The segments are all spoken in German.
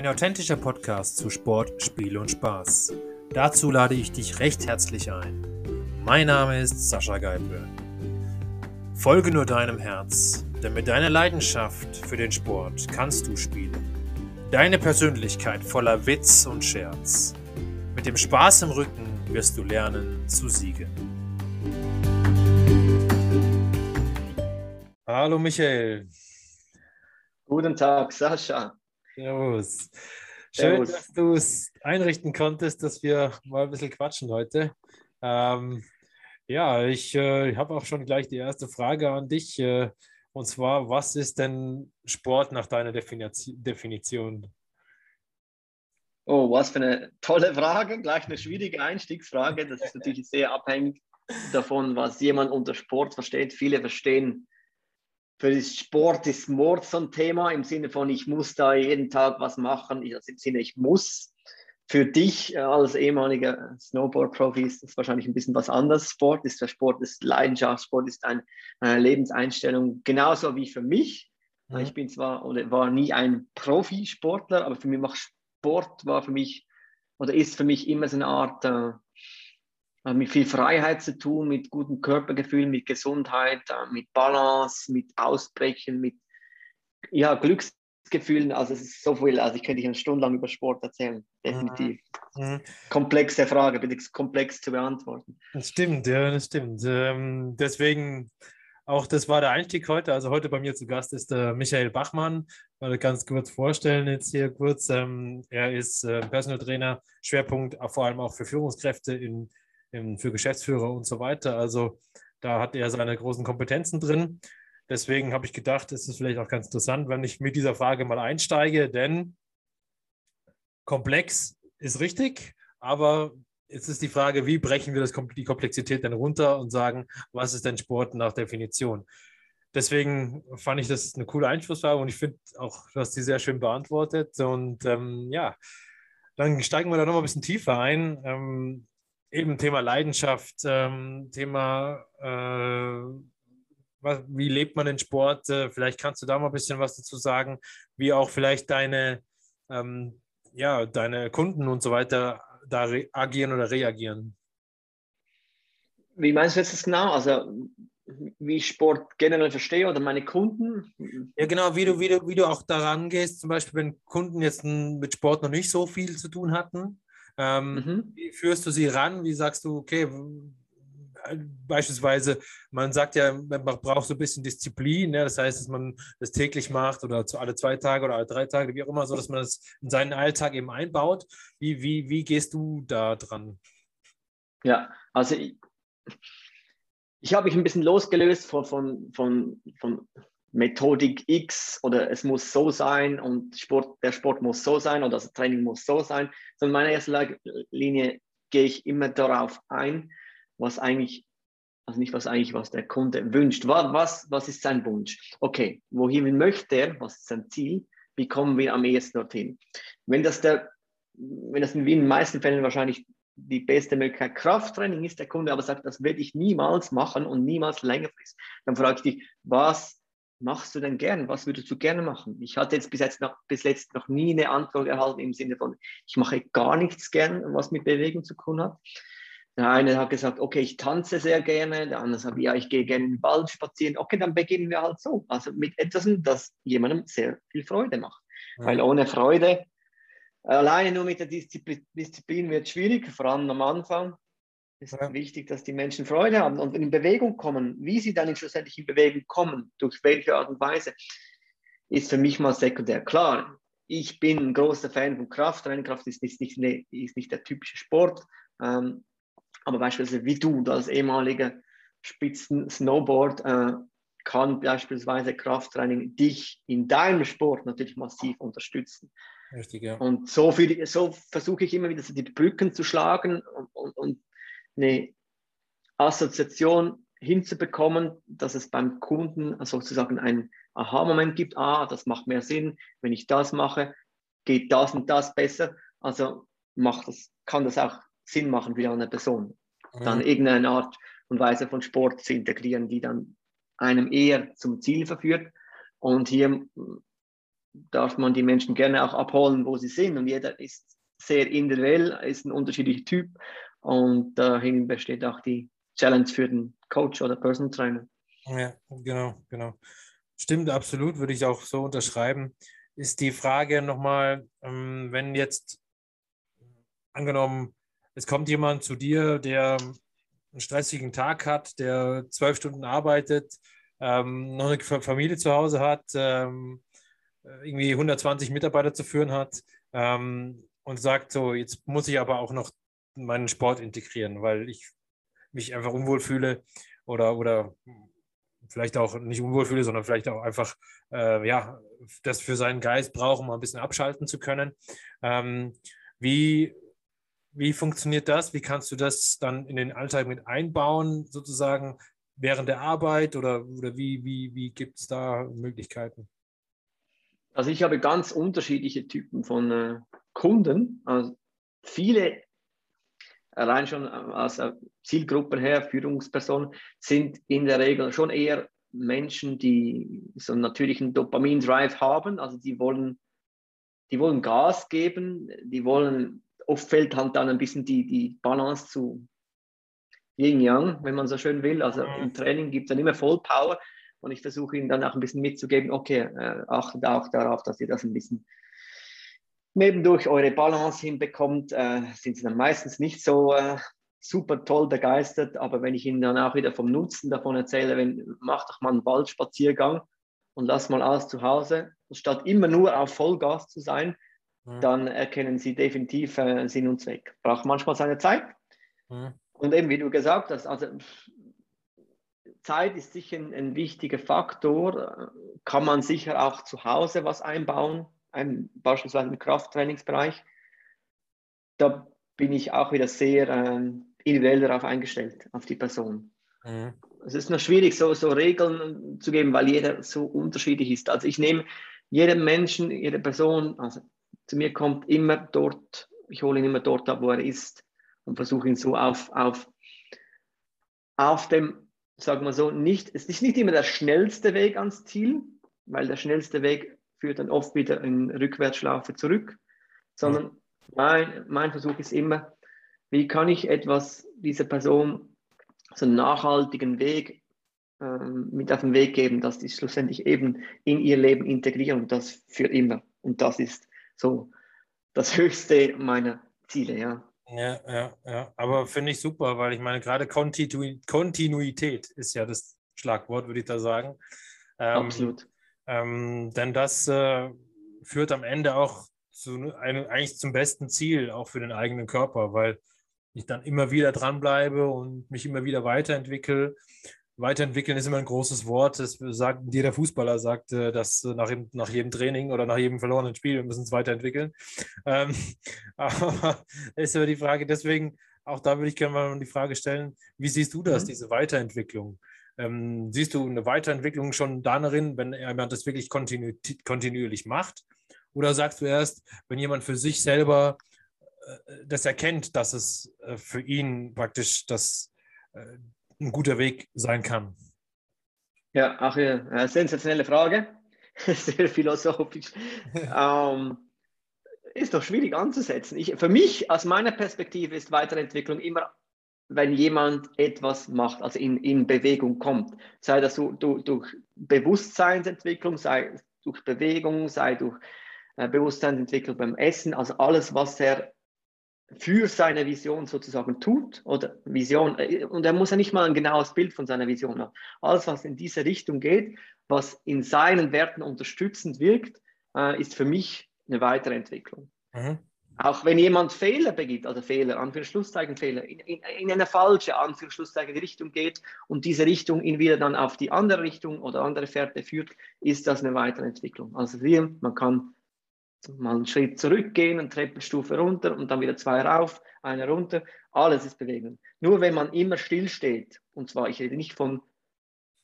Ein authentischer Podcast zu Sport, Spiel und Spaß. Dazu lade ich dich recht herzlich ein. Mein Name ist Sascha Geipel. Folge nur deinem Herz, denn mit deiner Leidenschaft für den Sport kannst du spielen. Deine Persönlichkeit voller Witz und Scherz. Mit dem Spaß im Rücken wirst du lernen zu siegen. Hallo Michael. Guten Tag, Sascha. Servus. Schön, Servus. dass du es einrichten konntest, dass wir mal ein bisschen quatschen heute. Ähm, ja, ich, äh, habe auch schon gleich die erste Frage an dich. Äh, und zwar, was ist denn Sport nach deiner Definition? Oh, was für eine tolle Frage. Gleich eine schwierige Einstiegsfrage. Das ist natürlich sehr abhängig davon, was jemand unter Sport versteht. Viele verstehen für das Sport ist Mord so ein Thema im Sinne von, ich muss da jeden Tag was machen, also im Sinne, ich muss. Für dich als ehemaliger Snowboard-Profi ist das wahrscheinlich ein bisschen was anderes. Sport ist der Sport ist Leidenschaft, Sport ist eine Lebenseinstellung, genauso wie für mich. Mhm. Ich bin zwar oder war nie ein Profisportler, aber für mich macht Sport war für mich oder ist für mich immer so eine Art äh, mit viel Freiheit zu tun, mit gutem Körpergefühl, mit Gesundheit, äh, mit Balance, mit Ausbrechen, mit ja, Glücksgefühlen. Also es ist so viel, also ich könnte dich eine Stunde lang über Sport erzählen, definitiv. Mhm. Komplexe Frage, bitte komplex zu beantworten. Das stimmt, ja, das stimmt. Ähm, deswegen auch das war der Einstieg heute. Also heute bei mir zu Gast ist der Michael Bachmann. Mal ganz kurz vorstellen jetzt hier kurz. Ähm, er ist äh, Personal Trainer, Schwerpunkt vor allem auch für Führungskräfte in für Geschäftsführer und so weiter. Also da hat er seine großen Kompetenzen drin. Deswegen habe ich gedacht, es ist vielleicht auch ganz interessant, wenn ich mit dieser Frage mal einsteige, denn komplex ist richtig, aber jetzt ist die Frage, wie brechen wir das, die Komplexität denn runter und sagen, was ist denn Sport nach Definition? Deswegen fand ich das eine coole Einflussfrage und ich finde auch, du hast die sehr schön beantwortet. Und ähm, ja, dann steigen wir da noch mal ein bisschen tiefer ein. Ähm, eben Thema Leidenschaft, ähm, Thema, äh, was, wie lebt man den Sport? Äh, vielleicht kannst du da mal ein bisschen was dazu sagen, wie auch vielleicht deine, ähm, ja, deine Kunden und so weiter da agieren oder reagieren. Wie meinst du jetzt das genau? Also wie ich Sport generell verstehe oder meine Kunden? Ja, genau, wie du, wie du, wie du auch daran gehst, zum Beispiel, wenn Kunden jetzt mit Sport noch nicht so viel zu tun hatten, ähm, mhm. Wie führst du sie ran? Wie sagst du, okay, beispielsweise, man sagt ja, man braucht so ein bisschen Disziplin, ja, das heißt, dass man das täglich macht oder zu alle zwei Tage oder alle drei Tage, wie auch immer, so dass man das in seinen Alltag eben einbaut. Wie, wie, wie gehst du da dran? Ja, also ich, ich habe mich ein bisschen losgelöst von, von, von, von Methodik X oder es muss so sein und Sport, der Sport muss so sein oder das Training muss so sein, sondern in meiner ersten Linie gehe ich immer darauf ein, was eigentlich, also nicht was eigentlich, was der Kunde wünscht. Was, was ist sein Wunsch? Okay, wohin möchte er? Was ist sein Ziel? Wie kommen wir am ehesten dorthin? Wenn das der, wenn das in den meisten Fällen wahrscheinlich die beste Möglichkeit Krafttraining ist, der Kunde aber sagt, das werde ich niemals machen und niemals längerfristig, dann frage ich dich, was machst du denn gern? Was würdest du gerne machen? Ich hatte jetzt bis jetzt noch, bis jetzt noch nie eine Antwort erhalten im Sinne von, ich mache gar nichts gern, was mit Bewegung zu tun hat. Der eine hat gesagt, okay, ich tanze sehr gerne. Der andere sagt, ja, ich gehe gerne in den Wald spazieren. Okay, dann beginnen wir halt so. Also mit etwas, das jemandem sehr viel Freude macht. Ja. Weil ohne Freude, alleine nur mit der Disziplin, Disziplin wird es schwierig, vor allem am Anfang. Es ist ja. wichtig, dass die Menschen Freude haben und in Bewegung kommen. Wie sie dann schlussendlich in Bewegung kommen, durch welche Art und Weise, ist für mich mal sekundär. Klar, ich bin ein großer Fan von Krafttraining. Kraft ist nicht, nicht, ist nicht der typische Sport. Ähm, aber beispielsweise wie du als ehemaliger Spitzen-Snowboard äh, kann beispielsweise Krafttraining dich in deinem Sport natürlich massiv unterstützen. Richtig, ja. Und so, so versuche ich immer wieder die Brücken zu schlagen und, und, und eine Assoziation hinzubekommen, dass es beim Kunden sozusagen einen Aha-Moment gibt, ah, das macht mehr Sinn, wenn ich das mache, geht das und das besser. Also macht das, kann das auch Sinn machen für eine Person. Mhm. Dann irgendeine Art und Weise von Sport zu integrieren, die dann einem eher zum Ziel verführt. Und hier darf man die Menschen gerne auch abholen, wo sie sind. Und jeder ist sehr individuell, ist ein unterschiedlicher Typ. Und dahin besteht auch die Challenge für den Coach oder Personal Trainer. Ja, genau, genau. Stimmt, absolut, würde ich auch so unterschreiben. Ist die Frage nochmal, ähm, wenn jetzt angenommen, es kommt jemand zu dir, der einen stressigen Tag hat, der zwölf Stunden arbeitet, ähm, noch eine Familie zu Hause hat, ähm, irgendwie 120 Mitarbeiter zu führen hat und sagt so, jetzt muss ich aber auch noch meinen Sport integrieren, weil ich mich einfach unwohl fühle oder, oder vielleicht auch nicht unwohl fühle, sondern vielleicht auch einfach äh, ja, das für seinen Geist braucht, um ein bisschen abschalten zu können. Ähm, wie, wie funktioniert das? Wie kannst du das dann in den Alltag mit einbauen, sozusagen während der Arbeit oder, oder wie, wie, wie gibt es da Möglichkeiten? Also ich habe ganz unterschiedliche Typen von äh, Kunden. Also viele, allein schon aus Zielgruppen her, Führungspersonen, sind in der Regel schon eher Menschen, die so einen natürlichen Dopamin-Drive haben. Also die wollen, die wollen Gas geben, die wollen, oft fällt halt dann ein bisschen die, die Balance zu Yin-Yang, wenn man so schön will. Also im mhm. Training gibt es dann immer Vollpower und ich versuche ihnen dann auch ein bisschen mitzugeben, okay, äh, achtet auch darauf, dass ihr das ein bisschen nebendurch eure Balance hinbekommt. Äh, sind sie dann meistens nicht so äh, super toll begeistert, aber wenn ich ihnen dann auch wieder vom Nutzen davon erzähle, wenn, mach doch mal einen Waldspaziergang und lass mal alles zu Hause, statt immer nur auf Vollgas zu sein, mhm. dann erkennen sie definitiv äh, Sinn und Zweck. Braucht manchmal seine Zeit. Mhm. Und eben, wie du gesagt hast, also Zeit ist sicher ein, ein, wichtiger Faktor. Kann man sicher auch zu Hause was einbauen, ein, beispielsweise im Krafttrainingsbereich. Da bin ich auch wieder sehr äh, individuell darauf eingestellt, auf die Person. Mhm. Es ist noch schwierig, so, so Regeln zu geben, weil jeder so unterschiedlich ist. Also ich nehme jedem Menschen, jede Person, also zu mir kommt immer dort, ich hole ihn immer dort ab, wo er ist und versuche ihn so auf, auf, auf dem sagen wir so, nicht, es ist nicht immer der schnellste Weg ans Ziel, weil der schnellste Weg führt dann oft wieder in Rückwärtsschlaufe zurück, sondern mein, mein Versuch ist immer, wie kann ich etwas dieser Person so einen nachhaltigen Weg ähm, mit auf den Weg geben, dass die schlussendlich eben in ihr Leben integrieren und das für immer. Und das ist so das höchste meiner Ziele, ja. Ja, ja, ja. Aber finde ich super, weil ich meine, gerade Kontinu Kontinuität ist ja das Schlagwort, würde ich da sagen. Ähm, Absolut. Ähm, denn das äh, führt am Ende auch zu einem, eigentlich zum besten Ziel, auch für den eigenen Körper, weil ich dann immer wieder dranbleibe und mich immer wieder weiterentwickle Weiterentwickeln ist immer ein großes Wort. Das sagt jeder Fußballer sagt äh, das nach, nach jedem Training oder nach jedem verlorenen Spiel. Wir müssen es weiterentwickeln. Ähm, aber ist aber die Frage, deswegen, auch da würde ich gerne mal die Frage stellen, wie siehst du das, mhm. diese Weiterentwicklung? Ähm, siehst du eine Weiterentwicklung schon darin, wenn jemand das wirklich kontinu kontinuierlich macht? Oder sagst du erst, wenn jemand für sich selber äh, das erkennt, dass es äh, für ihn praktisch das äh, ein guter Weg sein kann? Ja, auch eine sensationelle Frage. Sehr philosophisch. ähm, ist doch schwierig anzusetzen. Ich, für mich, aus meiner Perspektive, ist Weiterentwicklung immer, wenn jemand etwas macht, also in, in Bewegung kommt. Sei das so, durch, durch Bewusstseinsentwicklung, sei durch Bewegung, sei durch äh, Bewusstseinsentwicklung beim Essen, also alles, was er für seine Vision sozusagen tut oder Vision, äh, und er muss ja nicht mal ein genaues Bild von seiner Vision haben. Alles, was in diese Richtung geht, was in seinen Werten unterstützend wirkt, äh, ist für mich eine weitere Entwicklung. Mhm. Auch wenn jemand Fehler begibt, also Fehler, Anführungsschlusszeichen Fehler, in, in, in eine falsche Anführungsschlusszeichen Richtung geht und diese Richtung ihn wieder dann auf die andere Richtung oder andere Fährte führt, ist das eine weitere Entwicklung. Also wir, man kann mal einen Schritt zurückgehen, eine Treppenstufe runter und dann wieder zwei rauf, eine runter. Alles ist Bewegung. Nur wenn man immer stillsteht, und zwar, ich rede nicht von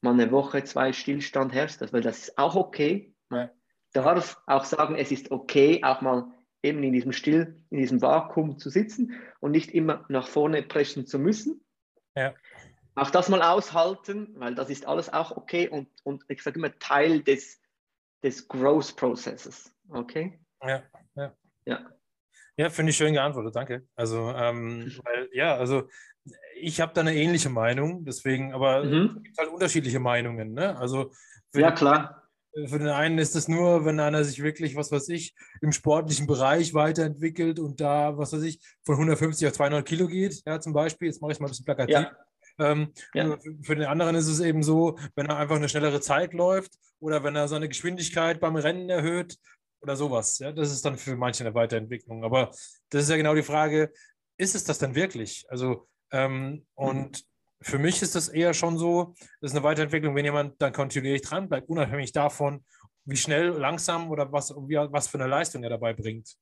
mal eine Woche, zwei Stillstand herrscht, weil das ist auch okay. Man darf auch sagen, es ist okay, auch mal eben in diesem Still, in diesem Vakuum zu sitzen und nicht immer nach vorne preschen zu müssen. Ja. Auch das mal aushalten, weil das ist alles auch okay und, und ich sage immer Teil des, des Growth Processes. Okay? Ja, ja. Ja, ja finde ich schön geantwortet, danke. Also, ähm, weil, ja, also ich habe da eine ähnliche Meinung, deswegen, aber mhm. es gibt halt unterschiedliche Meinungen. Ne? Also ja, klar. Für den einen ist es nur, wenn einer sich wirklich, was weiß ich, im sportlichen Bereich weiterentwickelt und da, was weiß ich, von 150 auf 200 Kilo geht, ja, zum Beispiel. Jetzt mache ich mal ein bisschen plakativ. Ja. Ähm, ja. Für den anderen ist es eben so, wenn er einfach eine schnellere Zeit läuft oder wenn er seine Geschwindigkeit beim Rennen erhöht oder sowas. Ja, das ist dann für manche eine Weiterentwicklung. Aber das ist ja genau die Frage, ist es das denn wirklich? Also, ähm, und mhm für mich ist das eher schon so, das ist eine Weiterentwicklung, wenn jemand dann kontinuierlich dran bleibt, unabhängig davon, wie schnell, langsam oder was, wie, was für eine Leistung er dabei bringt.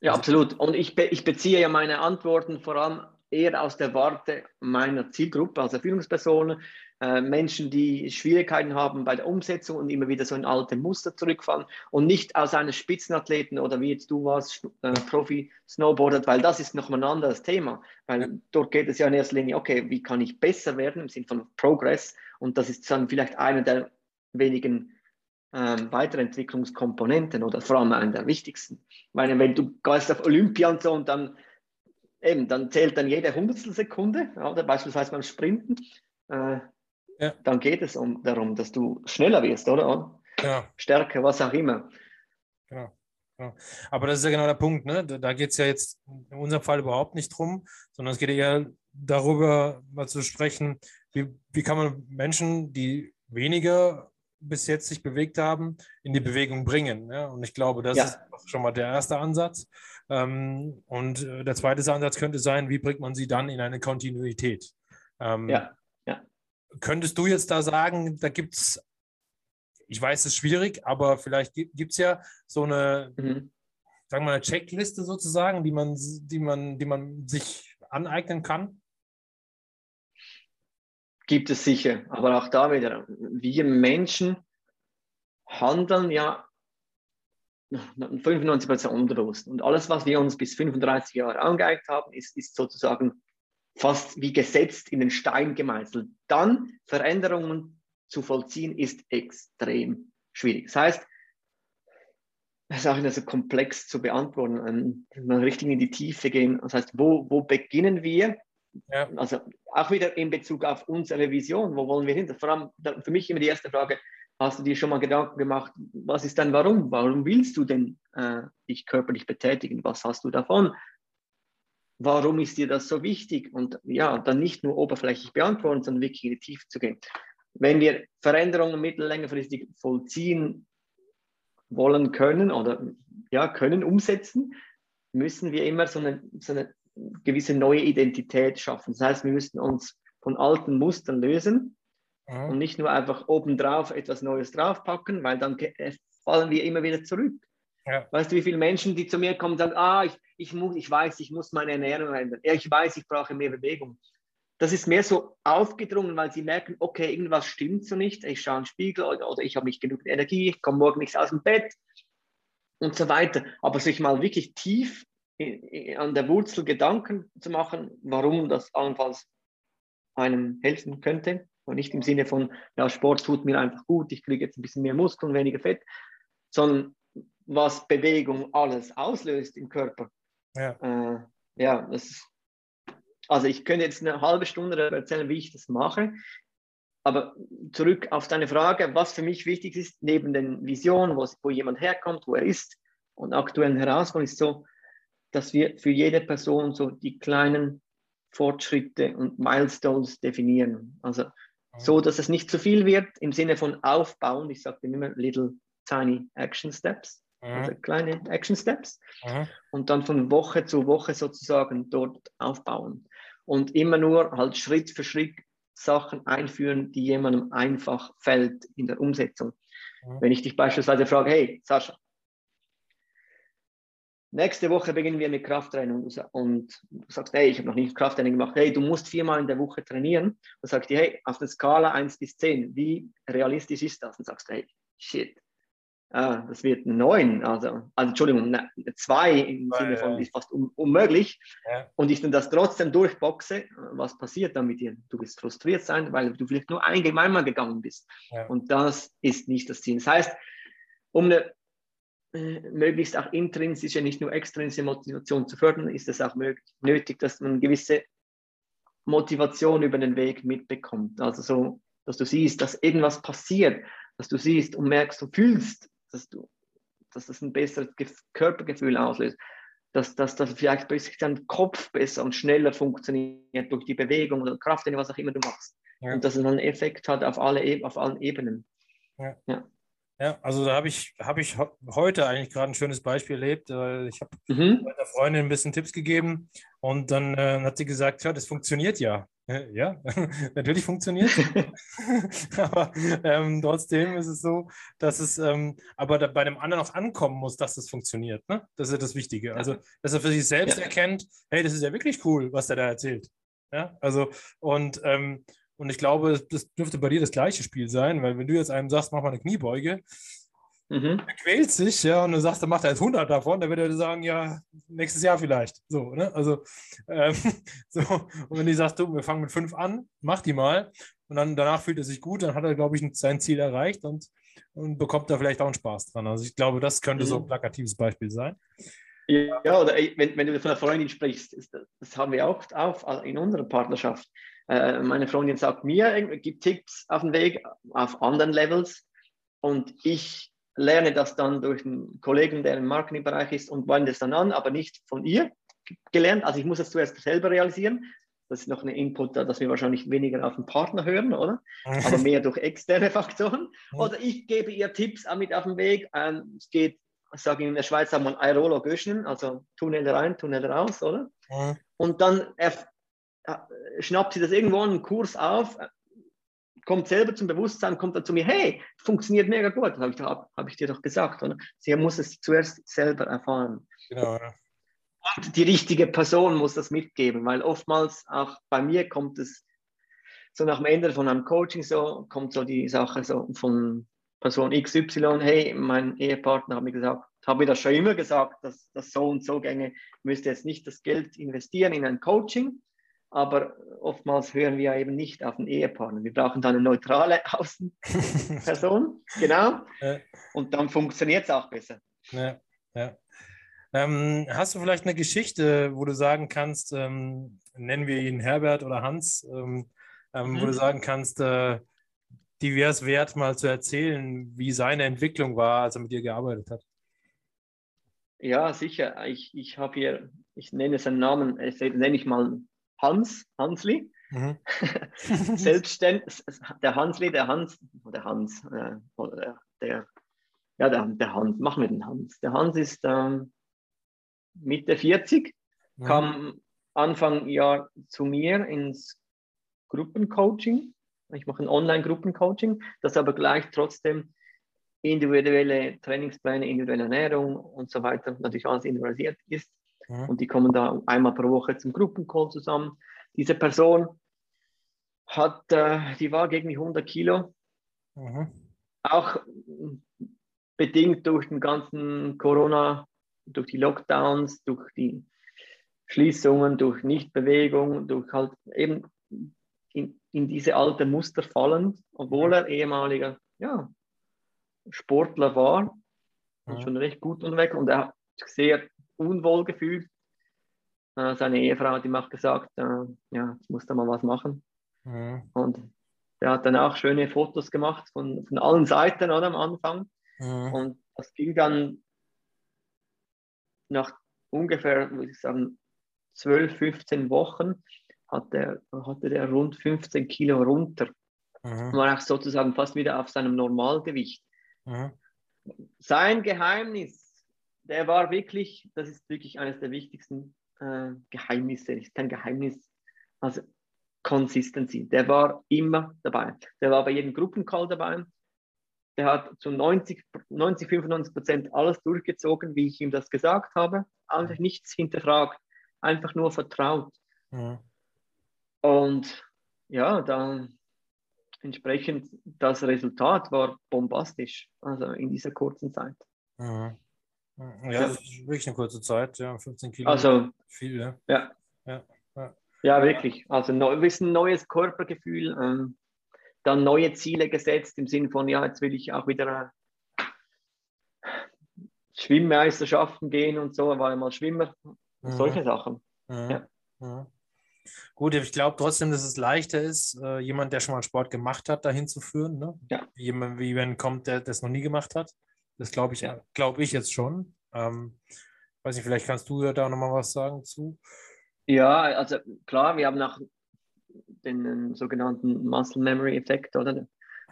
Ja, absolut. Und ich, be ich beziehe ja meine Antworten vor allem eher aus der Warte meiner Zielgruppe, also Führungspersonen, äh, Menschen, die Schwierigkeiten haben bei der Umsetzung und immer wieder so in alte Muster zurückfallen und nicht aus einem Spitzenathleten oder wie jetzt du warst, äh, Profi-Snowboarder, weil das ist nochmal ein anderes Thema, weil dort geht es ja in erster Linie, okay, wie kann ich besser werden im Sinne von Progress und das ist dann vielleicht einer der wenigen ähm, Weiterentwicklungskomponenten oder vor allem einer der wichtigsten. Ich meine, wenn du gehst auf Olympia und so und dann eben, dann zählt dann jede Hundertstelsekunde, oder beispielsweise beim Sprinten. Äh, ja. dann geht es um, darum, dass du schneller wirst, oder? Ja. Stärker, was auch immer. Genau. Aber das ist ja genau der Punkt, ne? Da, da geht es ja jetzt in unserem Fall überhaupt nicht drum, sondern es geht eher darüber, mal zu sprechen, wie, wie kann man Menschen, die weniger bis jetzt sich bewegt haben, in die Bewegung bringen. Ja? Und ich glaube, das ja. ist schon mal der erste Ansatz. Ähm, und äh, der zweite Ansatz könnte sein, wie bringt man sie dann in eine Kontinuität? Ähm, ja könntest du jetzt da sagen, da gibt es, ich weiß, es ist schwierig, aber vielleicht gibt es ja so eine, mhm. sagen wir mal, eine Checkliste sozusagen, die man, die man, die man sich aneignen kann? Gibt es sicher, aber auch da wieder, wir Menschen handeln ja 95% unbewusst. Und alles, was wir uns bis 35 Jahre angeeignet haben, ist, ist sozusagen fast wie gesetzt in den Stein gemeißelt. Dann Veränderungen zu vollziehen, ist extrem schwierig. Das heißt, das ist auch nicht so komplex zu beantworten, ähm, mal richtig in die Tiefe gehen. Das heißt, wo, wo beginnen wir? Ja. Also auch wieder in Bezug auf unsere Vision, wo wollen wir hin? Vor allem für mich immer die erste Frage, hast du dir schon mal Gedanken gemacht, was ist dein Warum? Warum willst du denn äh, dich körperlich betätigen? Was hast du davon? Warum ist dir das so wichtig? Und ja, dann nicht nur oberflächlich beantworten, sondern wirklich in die Tiefe zu gehen. Wenn wir Veränderungen mittel- längerfristig vollziehen wollen können oder ja, können umsetzen, müssen wir immer so eine, so eine gewisse neue Identität schaffen. Das heißt, wir müssen uns von alten Mustern lösen mhm. und nicht nur einfach obendrauf etwas Neues draufpacken, weil dann fallen wir immer wieder zurück. Ja. Weißt du, wie viele Menschen, die zu mir kommen sagen, ah, ich, ich, muss, ich weiß, ich muss meine Ernährung ändern. Ich weiß, ich brauche mehr Bewegung. Das ist mehr so aufgedrungen, weil sie merken, okay, irgendwas stimmt so nicht. Ich schaue in den Spiegel oder, oder ich habe nicht genug Energie, ich komme morgen nicht aus dem Bett und so weiter. Aber sich mal wirklich tief in, in, an der Wurzel Gedanken zu machen, warum das allenfalls einem helfen könnte. Und nicht im Sinne von, ja, Sport tut mir einfach gut, ich kriege jetzt ein bisschen mehr Muskeln, weniger Fett, sondern was Bewegung alles auslöst im Körper. Ja, äh, ja das ist, also ich könnte jetzt eine halbe Stunde erzählen, wie ich das mache. Aber zurück auf deine Frage, was für mich wichtig ist, neben den Visionen, wo, wo jemand herkommt, wo er ist und aktuellen Herausforderungen, ist so, dass wir für jede Person so die kleinen Fortschritte und Milestones definieren. Also so, dass es nicht zu viel wird im Sinne von aufbauen. Ich sage immer little tiny action steps. Also mhm. kleine Action Steps mhm. und dann von Woche zu Woche sozusagen dort aufbauen. Und immer nur halt Schritt für Schritt Sachen einführen, die jemandem einfach fällt in der Umsetzung. Mhm. Wenn ich dich beispielsweise frage, hey Sascha, nächste Woche beginnen wir mit Krafttraining und du sagst, hey, ich habe noch nicht Krafttraining gemacht, hey, du musst viermal in der Woche trainieren. Dann sagst du, hey, auf der Skala 1 bis 10, wie realistisch ist das? Und sagst du, hey, shit, Ah, das wird ein 9, also, also Entschuldigung, eine 2 im Sinne von, ist fast un unmöglich. Ja. Und ich dann das trotzdem durchboxe, was passiert dann mit dir? Du wirst frustriert sein, weil du vielleicht nur einmal gegangen bist. Ja. Und das ist nicht das Ziel. Das heißt, um eine äh, möglichst auch intrinsische, nicht nur extrinsische Motivation zu fördern, ist es auch nötig, dass man gewisse Motivation über den Weg mitbekommt. Also so, dass du siehst, dass irgendwas passiert, dass du siehst und merkst, du fühlst, dass du, dass das ein besseres Körpergefühl auslöst, dass, dass, dass vielleicht plötzlich dein Kopf besser und schneller funktioniert durch die Bewegung oder Kraft, was auch immer du machst. Ja. Und dass es einen Effekt hat auf, alle, e, auf allen Ebenen. Ja. ja. Ja, also da habe ich, hab ich heute eigentlich gerade ein schönes Beispiel erlebt. Ich habe mhm. meiner Freundin ein bisschen Tipps gegeben und dann äh, hat sie gesagt, ja, das funktioniert ja. Ja, natürlich funktioniert Aber ähm, trotzdem ist es so, dass es ähm, aber bei dem anderen auch ankommen muss, dass es funktioniert. Ne? Das ist ja das Wichtige. Also, dass er für sich selbst ja. erkennt, hey, das ist ja wirklich cool, was der da erzählt. Ja, also, und ähm, und ich glaube, das dürfte bei dir das gleiche Spiel sein, weil wenn du jetzt einem sagst, mach mal eine Kniebeuge, mhm. er quält sich, ja, und du sagst, er macht er jetzt 100 davon, dann wird er sagen, ja, nächstes Jahr vielleicht. So, ne? Also, ähm, so. Und wenn du sagst, du, wir fangen mit fünf an, mach die mal. Und dann danach fühlt er sich gut, dann hat er, glaube ich, sein Ziel erreicht und, und bekommt da vielleicht auch einen Spaß dran. Also ich glaube, das könnte mhm. so ein plakatives Beispiel sein. Ja, oder wenn, wenn du von einer Freundin sprichst, das haben wir auch, auch in unserer Partnerschaft. Äh, meine Freundin sagt mir, gibt Tipps auf den Weg auf anderen Levels und ich lerne das dann durch einen Kollegen, der im Marketingbereich ist und wende es dann an, aber nicht von ihr gelernt. Also ich muss es zuerst selber realisieren. Das ist noch ein Input, dass wir wahrscheinlich weniger auf den Partner hören, oder? Aber mehr durch externe Faktoren. Oder ich gebe ihr Tipps mit auf den Weg. Ähm, es geht, ich sage in der Schweiz sagt man Aerolo Göschen, also Tunnel rein, Tunnel raus, oder? Und dann schnappt sie das irgendwo einen Kurs auf, kommt selber zum Bewusstsein, kommt dann zu mir, hey, funktioniert mega gut. Das habe ich, hab ich dir doch gesagt. Oder? Sie muss es zuerst selber erfahren. Genau, ja. Und die richtige Person muss das mitgeben, weil oftmals auch bei mir kommt es so nach dem Ende von einem Coaching so, kommt so die Sache so von Person XY, hey, mein Ehepartner hat mir gesagt, habe mir das schon immer gesagt, dass das so und so gänge, müsste jetzt nicht das Geld investieren in ein Coaching, aber oftmals hören wir eben nicht auf den Ehepartner. Wir brauchen dann eine neutrale Außenperson, genau, ja. und dann funktioniert es auch besser. Ja, ja. Ähm, hast du vielleicht eine Geschichte, wo du sagen kannst, ähm, nennen wir ihn Herbert oder Hans, ähm, mhm. wo du mhm. sagen kannst, äh, die wäre es wert, mal zu erzählen, wie seine Entwicklung war, als er mit dir gearbeitet hat? Ja, sicher. Ich, ich habe hier, ich nenne seinen Namen, nenne ich mal Hans, Hansli. Mhm. Selbstständig, der Hansli, der Hans, der Hans, äh, oder der, ja, der, der Hans, machen wir den Hans. Der Hans ist ähm, Mitte 40, mhm. kam Anfang Jahr zu mir ins Gruppencoaching. Ich mache ein Online-Gruppencoaching, das aber gleich trotzdem individuelle Trainingspläne, individuelle Ernährung und so weiter natürlich alles individualisiert ist. Mhm. Und die kommen da einmal pro Woche zum Gruppencall zusammen. Diese Person hat, äh, die war gegen die 100 Kilo. Mhm. Auch bedingt durch den ganzen Corona, durch die Lockdowns, durch die Schließungen, durch Nichtbewegung, durch halt eben in, in diese alte Muster fallend, obwohl er ehemaliger ja, Sportler war, mhm. schon recht gut unterwegs und er hat sehr unwohl gefühlt. Äh, seine Ehefrau hat ihm auch gesagt, äh, ja, jetzt muss da mal was machen. Mhm. Und er hat dann auch schöne Fotos gemacht von, von allen Seiten oder, am Anfang. Mhm. Und das ging dann nach ungefähr, würde ich sagen, 12, 15 Wochen hat der, hatte der rund 15 Kilo runter. Mhm. War auch sozusagen fast wieder auf seinem Normalgewicht. Mhm. Sein Geheimnis der war wirklich, das ist wirklich eines der wichtigsten äh, Geheimnisse, ist kein Geheimnis, also Consistency. Der war immer dabei. Der war bei jedem Gruppencall dabei. Der hat zu 90, 90 95 Prozent alles durchgezogen, wie ich ihm das gesagt habe. Eigentlich nichts hinterfragt, einfach nur vertraut. Ja. Und ja, dann entsprechend das Resultat war bombastisch, also in dieser kurzen Zeit. Ja. Ja, das ist wirklich eine kurze Zeit, ja, 15 Kilo. Also, viel, ja. Ja, ja, ja. ja wirklich. Also, ein bisschen neues Körpergefühl, ähm, dann neue Ziele gesetzt im Sinne von, ja, jetzt will ich auch wieder Schwimmmeisterschaften gehen und so, war mal Schwimmer, mhm. solche Sachen. Mhm. Ja. Mhm. Gut, ich glaube trotzdem, dass es leichter ist, äh, jemand, der schon mal Sport gemacht hat, dahin zu führen. Ne? Ja. Jemand, wie jemand kommt, der das noch nie gemacht hat. Das glaube ich, ja. glaube ich jetzt schon. Ähm, weiß nicht, vielleicht kannst du da nochmal was sagen zu. Ja, also klar, wir haben nach den sogenannten Muscle Memory Effekt oder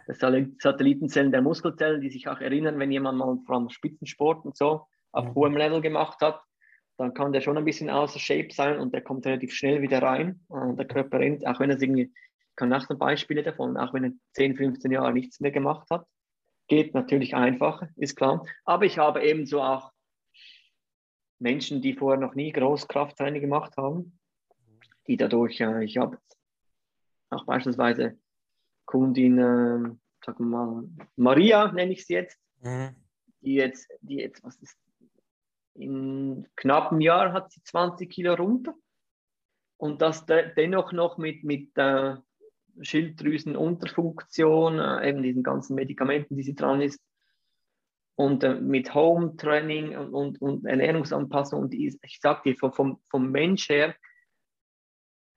das Satellitenzellen der Muskelzellen, die sich auch erinnern, wenn jemand mal vom Spitzensport und so auf mhm. hohem Level gemacht hat, dann kann der schon ein bisschen außer Shape sein und der kommt relativ schnell wieder rein. Und der Körper rennt, auch wenn er irgendwie, ich kann auch Beispiele davon, auch wenn er 10, 15 Jahre nichts mehr gemacht hat. Geht natürlich einfacher, ist klar. Aber ich habe ebenso auch Menschen, die vorher noch nie Großkrafttraining gemacht haben, die dadurch, äh, ich habe auch beispielsweise Kundin, äh, sagen wir mal, Maria nenne ich sie jetzt, mhm. die jetzt, die jetzt, was ist, in knapp einem Jahr hat sie 20 Kilo runter und das de dennoch noch mit, mit äh, Schilddrüsenunterfunktion, äh, eben diesen ganzen Medikamenten, die sie dran ist, und äh, mit Home Training und, und, und Ernährungsanpassung. Und ich, ich sage dir, vom, vom Mensch her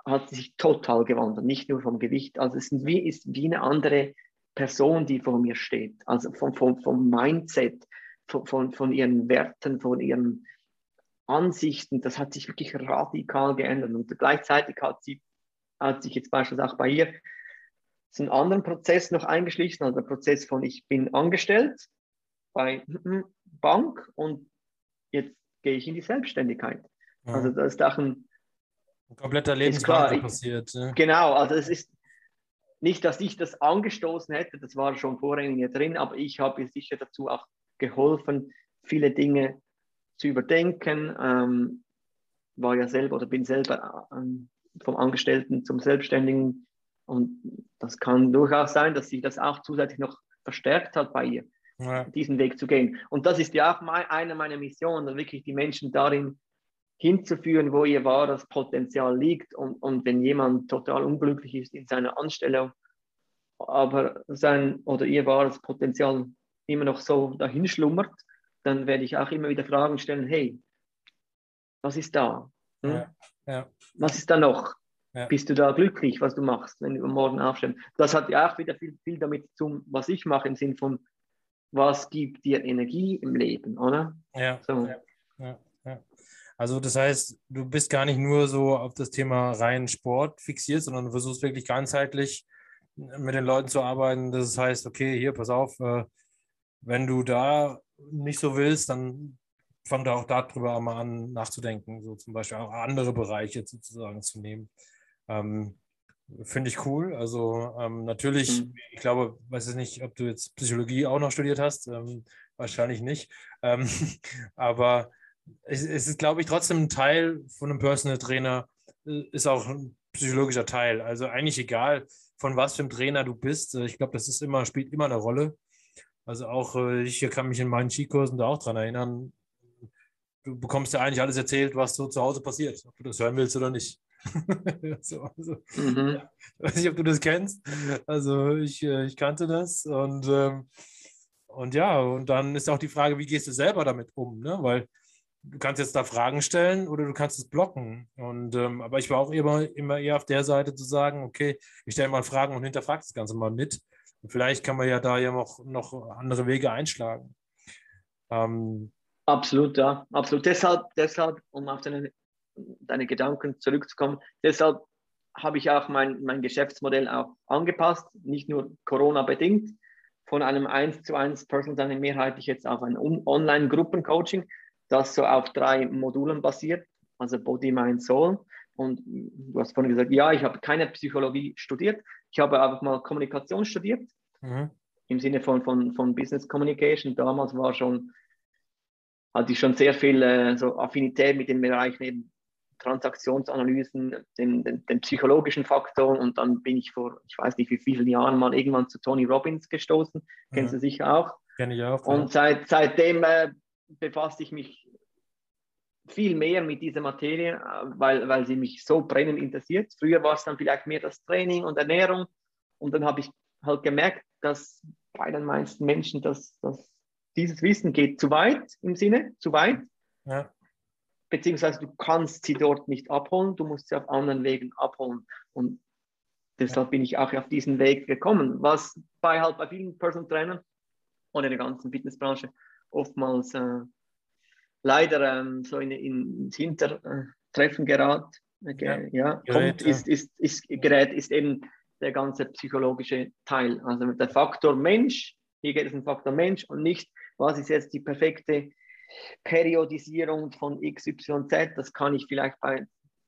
hat sie sich total gewandelt, nicht nur vom Gewicht. Also es ist wie, ist wie eine andere Person, die vor mir steht. Also vom, vom, vom Mindset, von, von, von ihren Werten, von ihren Ansichten, das hat sich wirklich radikal geändert. Und gleichzeitig hat sie, hat sich jetzt beispielsweise auch bei ihr einen anderen Prozess noch eingeschlichen, also der Prozess von ich bin angestellt bei Bank und jetzt gehe ich in die Selbstständigkeit. Ja. Also das ist auch ein, ein kompletter Lebenswandel passiert. Ja. Genau, also es ist nicht, dass ich das angestoßen hätte, das war schon mir drin, aber ich habe sicher dazu auch geholfen, viele Dinge zu überdenken. Ähm, war ja selber oder bin selber ähm, vom Angestellten zum Selbstständigen und das kann durchaus sein, dass sich das auch zusätzlich noch verstärkt hat bei ihr ja. diesen Weg zu gehen. Und das ist ja auch mein, eine meiner Missionen, wirklich die Menschen darin hinzuführen, wo ihr wahres Potenzial liegt. Und, und wenn jemand total unglücklich ist in seiner Anstellung, aber sein oder ihr wahres Potenzial immer noch so dahin schlummert, dann werde ich auch immer wieder Fragen stellen, hey, was ist da? Hm? Ja, ja. Was ist da noch? Ja. Bist du da glücklich, was du machst, wenn du morgen aufstehst? Das hat ja auch wieder viel, viel damit zu tun, was ich mache, im Sinn von, was gibt dir Energie im Leben, oder? Ja, so. ja, ja, Also das heißt, du bist gar nicht nur so auf das Thema rein Sport fixiert, sondern du versuchst wirklich ganzheitlich mit den Leuten zu arbeiten. Das heißt, okay, hier, pass auf, äh, wenn du da nicht so willst, dann fang da auch darüber mal an nachzudenken, so zum Beispiel auch andere Bereiche sozusagen zu nehmen. Ähm, Finde ich cool. Also ähm, natürlich, mhm. ich glaube, weiß ich nicht, ob du jetzt Psychologie auch noch studiert hast. Ähm, wahrscheinlich nicht. Ähm, aber es, es, ist, glaube ich, trotzdem ein Teil von einem Personal Trainer, äh, ist auch ein psychologischer Teil. Also eigentlich egal, von was für einem Trainer du bist. Äh, ich glaube, das ist immer, spielt immer eine Rolle. Also auch äh, ich kann mich in meinen Skikursen da auch dran erinnern. Du bekommst ja eigentlich alles erzählt, was so zu Hause passiert, ob du das hören willst oder nicht. so, also, mhm. ja, ich weiß nicht, ob du das kennst. Also ich, äh, ich kannte das und, ähm, und ja, und dann ist auch die Frage, wie gehst du selber damit um? Ne? Weil du kannst jetzt da Fragen stellen oder du kannst es blocken. Und, ähm, aber ich war auch immer, immer eher auf der Seite zu sagen, okay, ich stelle mal Fragen und hinterfrage das Ganze mal mit. Und vielleicht kann man ja da ja noch, noch andere Wege einschlagen. Ähm, absolut, ja, absolut. Deshalb, deshalb um auf deine deine Gedanken zurückzukommen. Deshalb habe ich auch mein, mein Geschäftsmodell auch angepasst, nicht nur Corona-bedingt, von einem 1 zu 1 Personal Training mehrheitlich jetzt auf ein Online-Gruppencoaching, das so auf drei Modulen basiert, also Body, Mind, Soul. Und du hast vorhin gesagt, ja, ich habe keine Psychologie studiert, ich habe einfach mal Kommunikation studiert, mhm. im Sinne von, von, von Business Communication. Damals war schon, hatte ich schon sehr viel äh, so Affinität mit den Bereichen eben Transaktionsanalysen, den, den, den, psychologischen Faktoren und dann bin ich vor, ich weiß nicht wie vielen Jahren mal irgendwann zu Tony Robbins gestoßen. Mhm. Kennst du sicher auch? Kenne ich auch. Und seit, seitdem äh, befasse ich mich viel mehr mit dieser Materie, äh, weil, weil sie mich so brennend interessiert. Früher war es dann vielleicht mehr das Training und Ernährung und dann habe ich halt gemerkt, dass bei den meisten Menschen das, das dieses Wissen geht zu weit im Sinne, zu weit. Ja. Beziehungsweise du kannst sie dort nicht abholen, du musst sie auf anderen Wegen abholen. Und deshalb bin ich auch auf diesen Weg gekommen, was bei halt bei vielen Personal Trainern und in der ganzen Fitnessbranche oftmals äh, leider ähm, so in, in, ins Hintertreffen gerät. Äh, ja, ja, Gerät, kommt, ist, ist, ist, gerät, ist eben der ganze psychologische Teil. Also der Faktor Mensch, hier geht es um Faktor Mensch und nicht, was ist jetzt die perfekte Periodisierung von XYZ. Das kann ich vielleicht bei,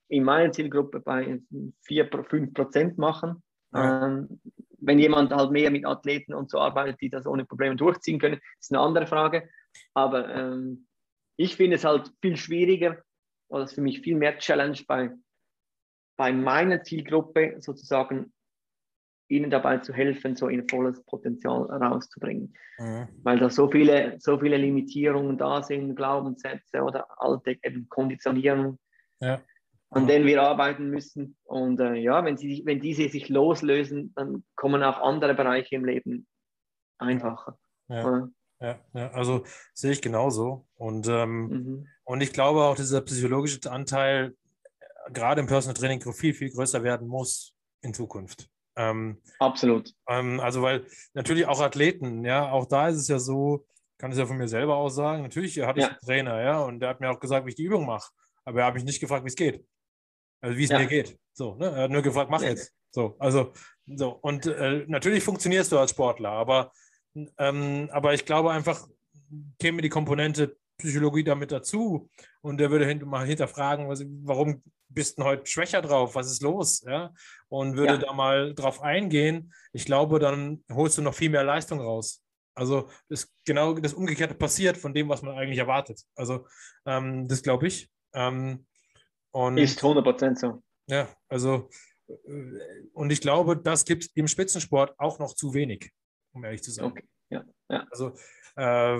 in meiner Zielgruppe bei 4, 5 Prozent machen. Ja. Ähm, wenn jemand halt mehr mit Athleten und so arbeitet, die das ohne Probleme durchziehen können, ist eine andere Frage. Aber ähm, ich finde es halt viel schwieriger oder es ist für mich viel mehr Challenge bei, bei meiner Zielgruppe sozusagen ihnen dabei zu helfen, so ihr volles Potenzial rauszubringen. Mhm. Weil da so viele, so viele Limitierungen da sind, Glaubenssätze oder alte Konditionierungen, ja. an denen wir arbeiten müssen. Und äh, ja, wenn, sie, wenn diese sich loslösen, dann kommen auch andere Bereiche im Leben einfacher. Ja. Ja, ja, also sehe ich genauso. Und, ähm, mhm. und ich glaube auch, dieser psychologische Anteil äh, gerade im Personal Training viel, viel größer werden muss in Zukunft. Ähm, Absolut. Ähm, also, weil natürlich auch Athleten, ja, auch da ist es ja so, kann ich ja von mir selber auch sagen, natürlich hatte ich ja. einen Trainer, ja, und der hat mir auch gesagt, wie ich die Übung mache. Aber er hat mich nicht gefragt, wie es geht. Also, wie es ja. mir geht. So, ne? Er hat nur gefragt, mach jetzt. So, also, so. Und äh, natürlich funktionierst du als Sportler, aber, ähm, aber ich glaube einfach, käme die Komponente Psychologie damit dazu und der würde mal hinterfragen, was, warum bist du heute schwächer drauf? Was ist los? Ja? Und würde ja. da mal drauf eingehen. Ich glaube, dann holst du noch viel mehr Leistung raus. Also das genau das Umgekehrte passiert von dem, was man eigentlich erwartet. Also ähm, das glaube ich. Ähm, und, ist 100% so. Ja, also äh, und ich glaube, das gibt im Spitzensport auch noch zu wenig, um ehrlich zu sein. Okay. Ja, ja. Also äh,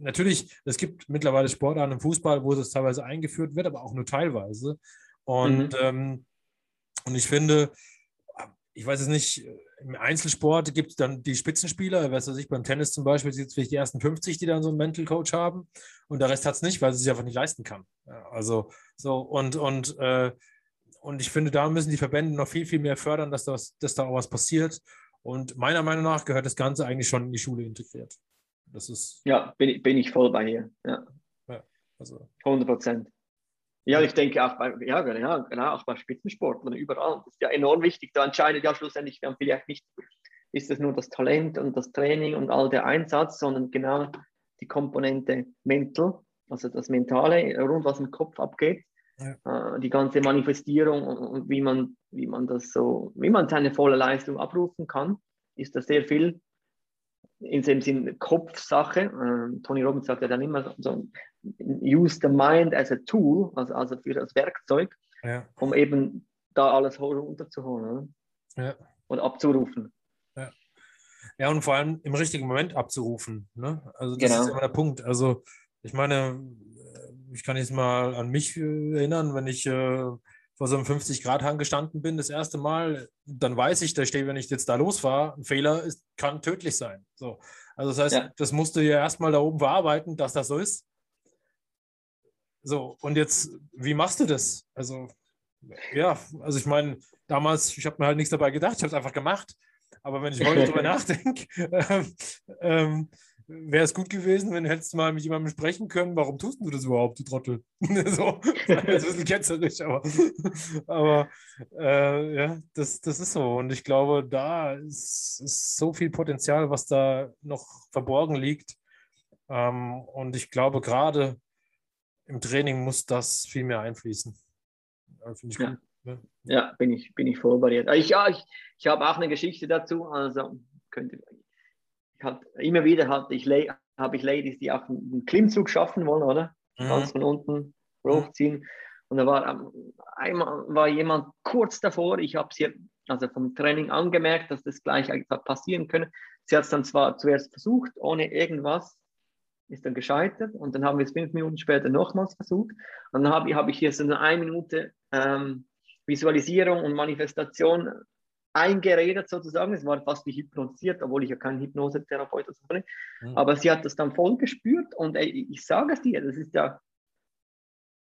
natürlich, es gibt mittlerweile Sportarten im Fußball, wo das teilweise eingeführt wird, aber auch nur teilweise. Und, mhm. ähm, und ich finde, ich weiß es nicht, im Einzelsport gibt es dann die Spitzenspieler, weiß ich, beim Tennis zum Beispiel sind es vielleicht die ersten 50, die dann so einen Mental Coach haben und der Rest hat es nicht, weil sie sich einfach nicht leisten kann. Ja, also so und, und, äh, und ich finde, da müssen die Verbände noch viel, viel mehr fördern, dass, das, dass da auch was passiert. Und meiner Meinung nach gehört das Ganze eigentlich schon in die Schule integriert. Das ist. Ja, bin, bin ich voll bei dir. Ja. ja also. 100 Prozent. Ja, ich denke auch bei, ja, genau, genau, auch bei Spitzensportlern überall. Das ist ja enorm wichtig. Da entscheidet ja schlussendlich dann vielleicht nicht, ist es nur das Talent und das Training und all der Einsatz, sondern genau die Komponente Mental, also das Mentale, rund was im Kopf abgeht. Ja. Äh, die ganze Manifestierung und wie man, wie man das so, wie man seine volle Leistung abrufen kann, ist das sehr viel in dem Sinn Kopfsache. Äh, Tony Robbins sagt ja dann immer so, use the mind as a tool, also, also für das Werkzeug, ja. um eben da alles runterzuholen ja. und abzurufen. Ja. ja, und vor allem im richtigen Moment abzurufen. Ne? Also das genau. ist immer der Punkt. Also ich meine, ich kann jetzt mal an mich erinnern, wenn ich äh, vor so einem 50-Grad-Hang gestanden bin, das erste Mal, dann weiß ich, da stehe, wenn ich jetzt da losfahre, ein Fehler ist, kann tödlich sein. So. Also das heißt, ja. das musst du ja erstmal da oben verarbeiten, dass das so ist. So, und jetzt, wie machst du das? Also, ja, also ich meine, damals, ich habe mir halt nichts dabei gedacht, ich habe es einfach gemacht. Aber wenn ich heute drüber nachdenke, ähm, ähm, wäre es gut gewesen, wenn du hättest mal mit jemandem sprechen können, warum tust du das überhaupt, du Trottel? so, das ist ein bisschen ketzerisch, aber, aber äh, ja, das, das ist so. Und ich glaube, da ist, ist so viel Potenzial, was da noch verborgen liegt. Ähm, und ich glaube, gerade im Training muss das viel mehr einfließen. Finde ich ja. gut. Ne? Ja, bin ich, bin ich vorbereitet. Ich, ja, ich, ich habe auch eine Geschichte dazu. Also könnte halt, immer wieder hatte ich, habe ich Ladies, die auch einen Klimmzug schaffen wollen, oder? Mhm. Ganz von unten hochziehen. Und da war ähm, einmal war jemand kurz davor, ich habe sie also vom Training angemerkt, dass das gleich passieren könnte. Sie hat es dann zwar zuerst versucht, ohne irgendwas, ist dann gescheitert und dann haben wir es fünf Minuten später nochmals versucht. Und dann habe hab ich hier so eine eine Minute ähm, Visualisierung und Manifestation eingeredet sozusagen. Es war fast wie hypnotisiert, obwohl ich ja kein Hypnosetherapeut bin. Mhm. Aber sie hat das dann voll gespürt und ey, ich sage es dir, das ist ja,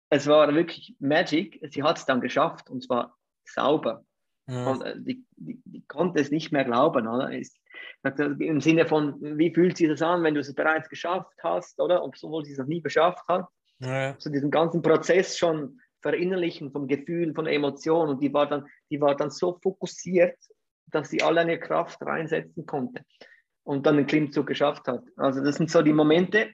es war wirklich Magic. Sie hat es dann geschafft und zwar sauber. Mhm. Und äh, die, die, die, konnte es nicht mehr glauben, oder? Ist, Im Sinne von, wie fühlt sich das an, wenn du es bereits geschafft hast, oder? Obwohl sie es noch nie geschafft hat. Ja. So diesen ganzen Prozess schon verinnerlichen vom Gefühl, von Emotionen. Und die war dann, die war dann so fokussiert, dass sie alle eine Kraft reinsetzen konnte und dann den Klimmzug geschafft hat. Also das sind so die Momente,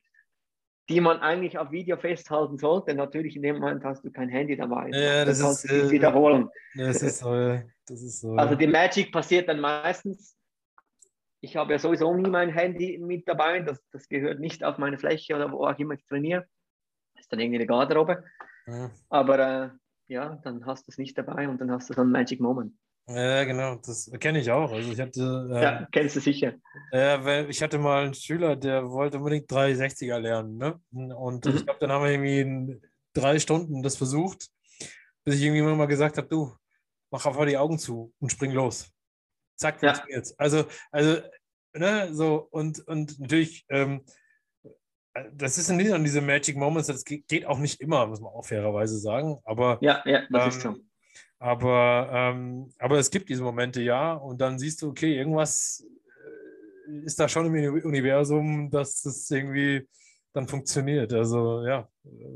die man eigentlich auf Video festhalten sollte. Natürlich in dem Moment hast du kein Handy dabei. Ja, das, das ist äh, wiederholen. Das ist so. Das ist so. Also die Magic passiert dann meistens. Ich habe ja sowieso nie mein Handy mit dabei. Das, das gehört nicht auf meine Fläche oder wo auch immer ich trainiere. Das ist dann irgendwie eine Garderobe. Ja. Aber äh, ja, dann hast du es nicht dabei und dann hast du so einen Magic Moment. Ja, genau, das kenne ich auch. Also ich hatte, äh, ja, kennst du sicher. Ja, weil ich hatte mal einen Schüler, der wollte unbedingt 360er lernen. Ne? Und mhm. ich glaube, dann haben wir irgendwie drei Stunden das versucht, bis ich irgendwie mal gesagt habe, du, mach einfach die Augen zu und spring los. Zack, ja. jetzt. Also, also, ne, so, und, und natürlich, ähm, das ist nicht an diese Magic Moments, das geht auch nicht immer, muss man auch fairerweise sagen. Aber ja, ja, das ähm, ist so. Aber, ähm, aber es gibt diese Momente, ja, und dann siehst du, okay, irgendwas äh, ist da schon im Universum, dass das irgendwie dann funktioniert. Also ja,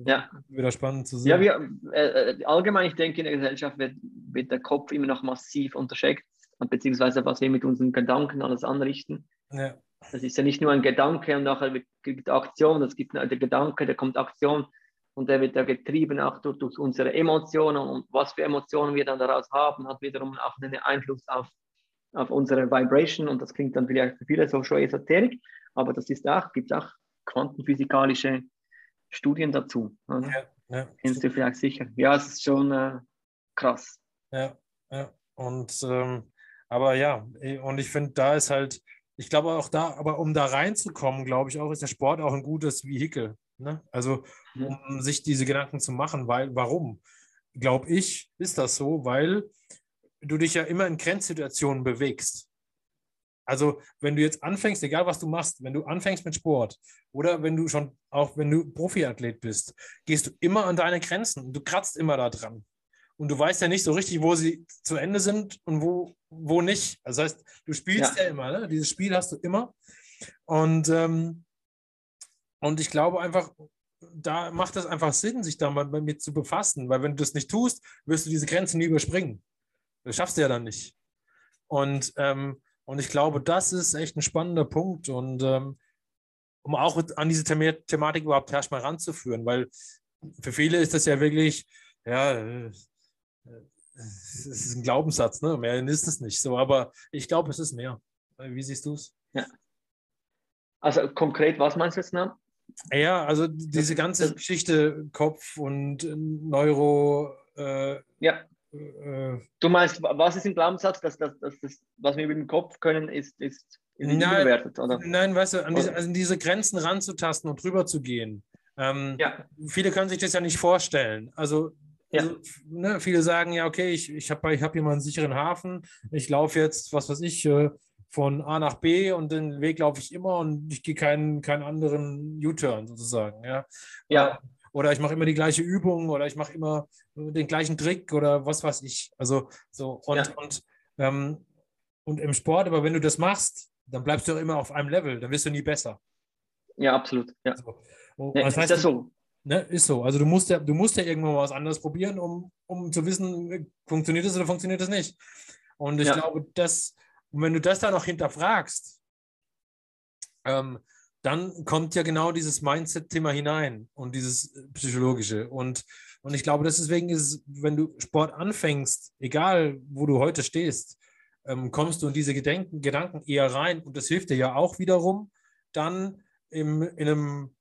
ja. wieder spannend zu sehen. Ja, wir, äh, äh, allgemein, ich denke, in der Gesellschaft wird, wird der Kopf immer noch massiv unterschätzt, beziehungsweise was wir mit unseren Gedanken alles anrichten. Ja. Das ist ja nicht nur ein Gedanke und nachher gibt Aktion, es gibt der Gedanke, da kommt Aktion und der wird ja getrieben auch durch, durch, unsere Emotionen und was für Emotionen wir dann daraus haben, hat wiederum auch einen Einfluss auf, auf unsere Vibration und das klingt dann vielleicht für viele so schon esoterisch, aber das ist auch, gibt auch quantenphysikalische Studien dazu. Ja, ja. Kennst du vielleicht sicher. Ja, es ist schon äh, krass. Ja, ja. Und ähm, aber ja, und ich finde, da ist halt, ich glaube auch da, aber um da reinzukommen, glaube ich auch, ist der Sport auch ein gutes Vehikel. Ne? Also, um sich diese Gedanken zu machen, weil, warum? Glaube ich, ist das so, weil du dich ja immer in Grenzsituationen bewegst. Also, wenn du jetzt anfängst, egal was du machst, wenn du anfängst mit Sport oder wenn du schon, auch wenn du Profiathlet bist, gehst du immer an deine Grenzen und du kratzt immer da dran. Und du weißt ja nicht so richtig, wo sie zu Ende sind und wo, wo nicht. Das heißt, du spielst ja, ja immer, ne? dieses Spiel hast du immer. Und ähm, und ich glaube einfach, da macht es einfach Sinn, sich da mal mit zu befassen, weil wenn du das nicht tust, wirst du diese Grenzen nie überspringen. Das schaffst du ja dann nicht. Und, ähm, und ich glaube, das ist echt ein spannender Punkt und ähm, um auch an diese The Thematik überhaupt erstmal ranzuführen, weil für viele ist das ja wirklich, ja, äh, es ist ein Glaubenssatz, ne? mehr ist es nicht so, aber ich glaube, es ist mehr. Wie siehst du es? Ja. Also konkret, was meinst du jetzt noch? Ja, also diese ganze Geschichte Kopf und Neuro. Äh, ja. Äh, du meinst, was ist im Glaubenssatz, dass, das, was wir mit dem Kopf können, ist, ist nein, bewertet, oder? Nein, weißt du, an diese, also diese Grenzen ranzutasten und drüber zu gehen. Ähm, ja. Viele können sich das ja nicht vorstellen. Also ja. Also, ne, viele sagen ja, okay, ich, ich habe ich hab hier mal einen sicheren Hafen, ich laufe jetzt, was weiß ich, äh, von A nach B und den Weg laufe ich immer und ich gehe keinen, keinen anderen U-Turn sozusagen. Ja. ja. Oder ich mache immer die gleiche Übung oder ich mache immer den gleichen Trick oder was weiß ich. Also so und, ja. und, ähm, und im Sport, aber wenn du das machst, dann bleibst du auch immer auf einem Level, dann wirst du nie besser. Ja, absolut. Ja. So. Oh, ja, ist heißt, das so? Ne, ist so. Also du musst ja, du musst ja irgendwann mal was anderes probieren, um, um zu wissen, funktioniert es oder funktioniert es nicht. Und ich ja. glaube, das, und wenn du das dann noch hinterfragst, ähm, dann kommt ja genau dieses Mindset-Thema hinein und dieses psychologische. Und, und ich glaube, deswegen ist, wenn du Sport anfängst, egal wo du heute stehst, ähm, kommst du in diese Gedenken, Gedanken eher rein. Und das hilft dir ja auch wiederum, dann im, in, einem,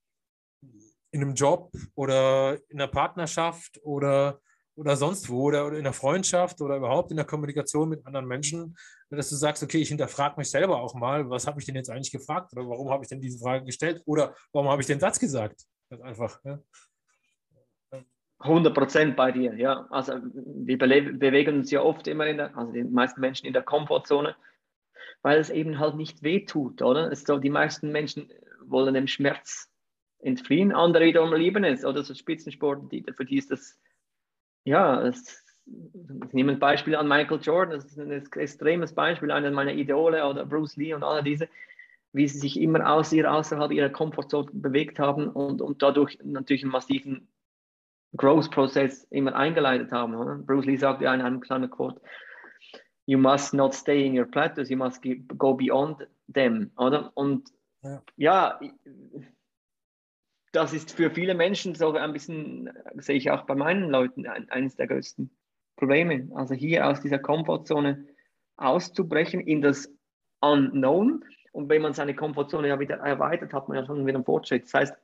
in einem Job oder in einer Partnerschaft oder oder sonst wo oder, in der Freundschaft oder überhaupt in der Kommunikation mit anderen Menschen, dass du sagst, okay, ich hinterfrage mich selber auch mal, was habe ich denn jetzt eigentlich gefragt oder warum habe ich denn diese Frage gestellt oder warum habe ich den Satz gesagt? Ganz einfach. Ja. 100 Prozent bei dir, ja. Also wir bewegen uns ja oft immer in der, also die meisten Menschen in der Komfortzone, weil es eben halt nicht wehtut, oder? Es so, die meisten Menschen wollen dem Schmerz entfliehen, andere wiederum lieben es, oder so Spitzensport, die, für die ist das, ja, das, ich nehme ein Beispiel an Michael Jordan, das ist ein extremes Beispiel, einer meiner Idole oder Bruce Lee und alle diese, wie sie sich immer aus ihr, außerhalb ihrer Komfortzone bewegt haben und, und dadurch natürlich einen massiven Growth-Prozess immer eingeleitet haben. Oder? Bruce Lee sagt ja in einem kleinen Quote, you must not stay in your plateaus, you must go beyond them. Oder? Und ja. ja, das ist für viele Menschen so ein bisschen, sehe ich auch bei meinen Leuten, eines der größten Probleme. Also hier aus dieser Komfortzone auszubrechen in das Unknown. Und wenn man seine Komfortzone ja wieder erweitert, hat man ja schon wieder einen Fortschritt. Das heißt,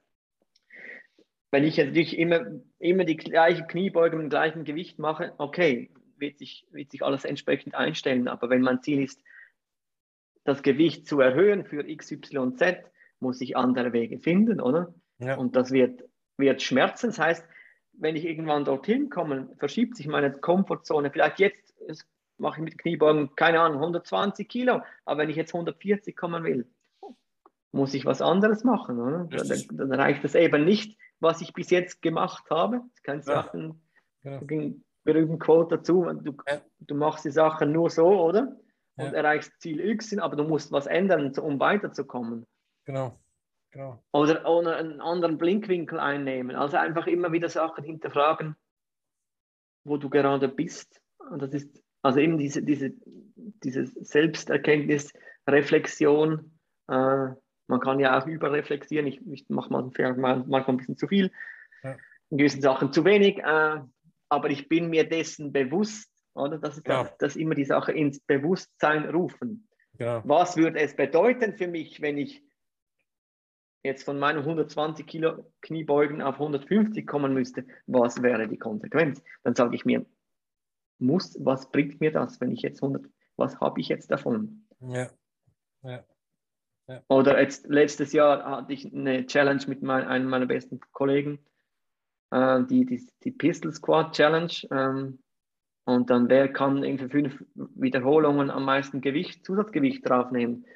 wenn ich natürlich immer, immer die gleiche Kniebeuge mit dem gleichen Gewicht mache, okay, wird sich, wird sich alles entsprechend einstellen. Aber wenn mein Ziel ist, das Gewicht zu erhöhen für XYZ, muss ich andere Wege finden, oder? Ja. Und das wird, wird schmerzen. Das heißt, wenn ich irgendwann dorthin komme, verschiebt sich meine Komfortzone. Vielleicht jetzt mache ich mit Kniebeugen, keine Ahnung, 120 Kilo, aber wenn ich jetzt 140 kommen will, muss ich was anderes machen. Oder? Dann, dann, reicht das eben nicht, was ich bis jetzt gemacht habe. Es kennst ja. Sachen, ja. berühmten Quote dazu, du, ja. du machst die Sachen nur so, oder? Und ja. erreichst Ziel X, aber du musst was ändern, um weiterzukommen. Genau. Genau. Oder, oder einen anderen Blinkwinkel einnehmen. Also einfach immer wieder Sachen hinterfragen, wo du gerade bist. Und das ist also eben diese, diese, diese Selbsterkenntnis, Reflexion, äh, man kann ja auch überreflektieren. Ich, ich mache manchmal, manchmal ein bisschen zu viel, ja. in gewissen Sachen zu wenig. Äh, aber ich bin mir dessen bewusst, oder? Das ist ja. das, immer die Sache ins Bewusstsein rufen. Ja. Was würde es bedeuten für mich, wenn ich jetzt von meinen 120 Kilo Kniebeugen auf 150 kommen müsste? Was wäre die Konsequenz? Dann sage ich mir, muss, was bringt mir das, wenn ich jetzt 100, was habe ich jetzt davon? Ja. ja. Ja. Oder jetzt letztes Jahr hatte ich eine Challenge mit mein, einem meiner besten Kollegen, äh, die, die, die Pistol Squad Challenge. Ähm, und dann wer kann irgendwie fünf Wiederholungen am meisten Gewicht, Zusatzgewicht draufnehmen.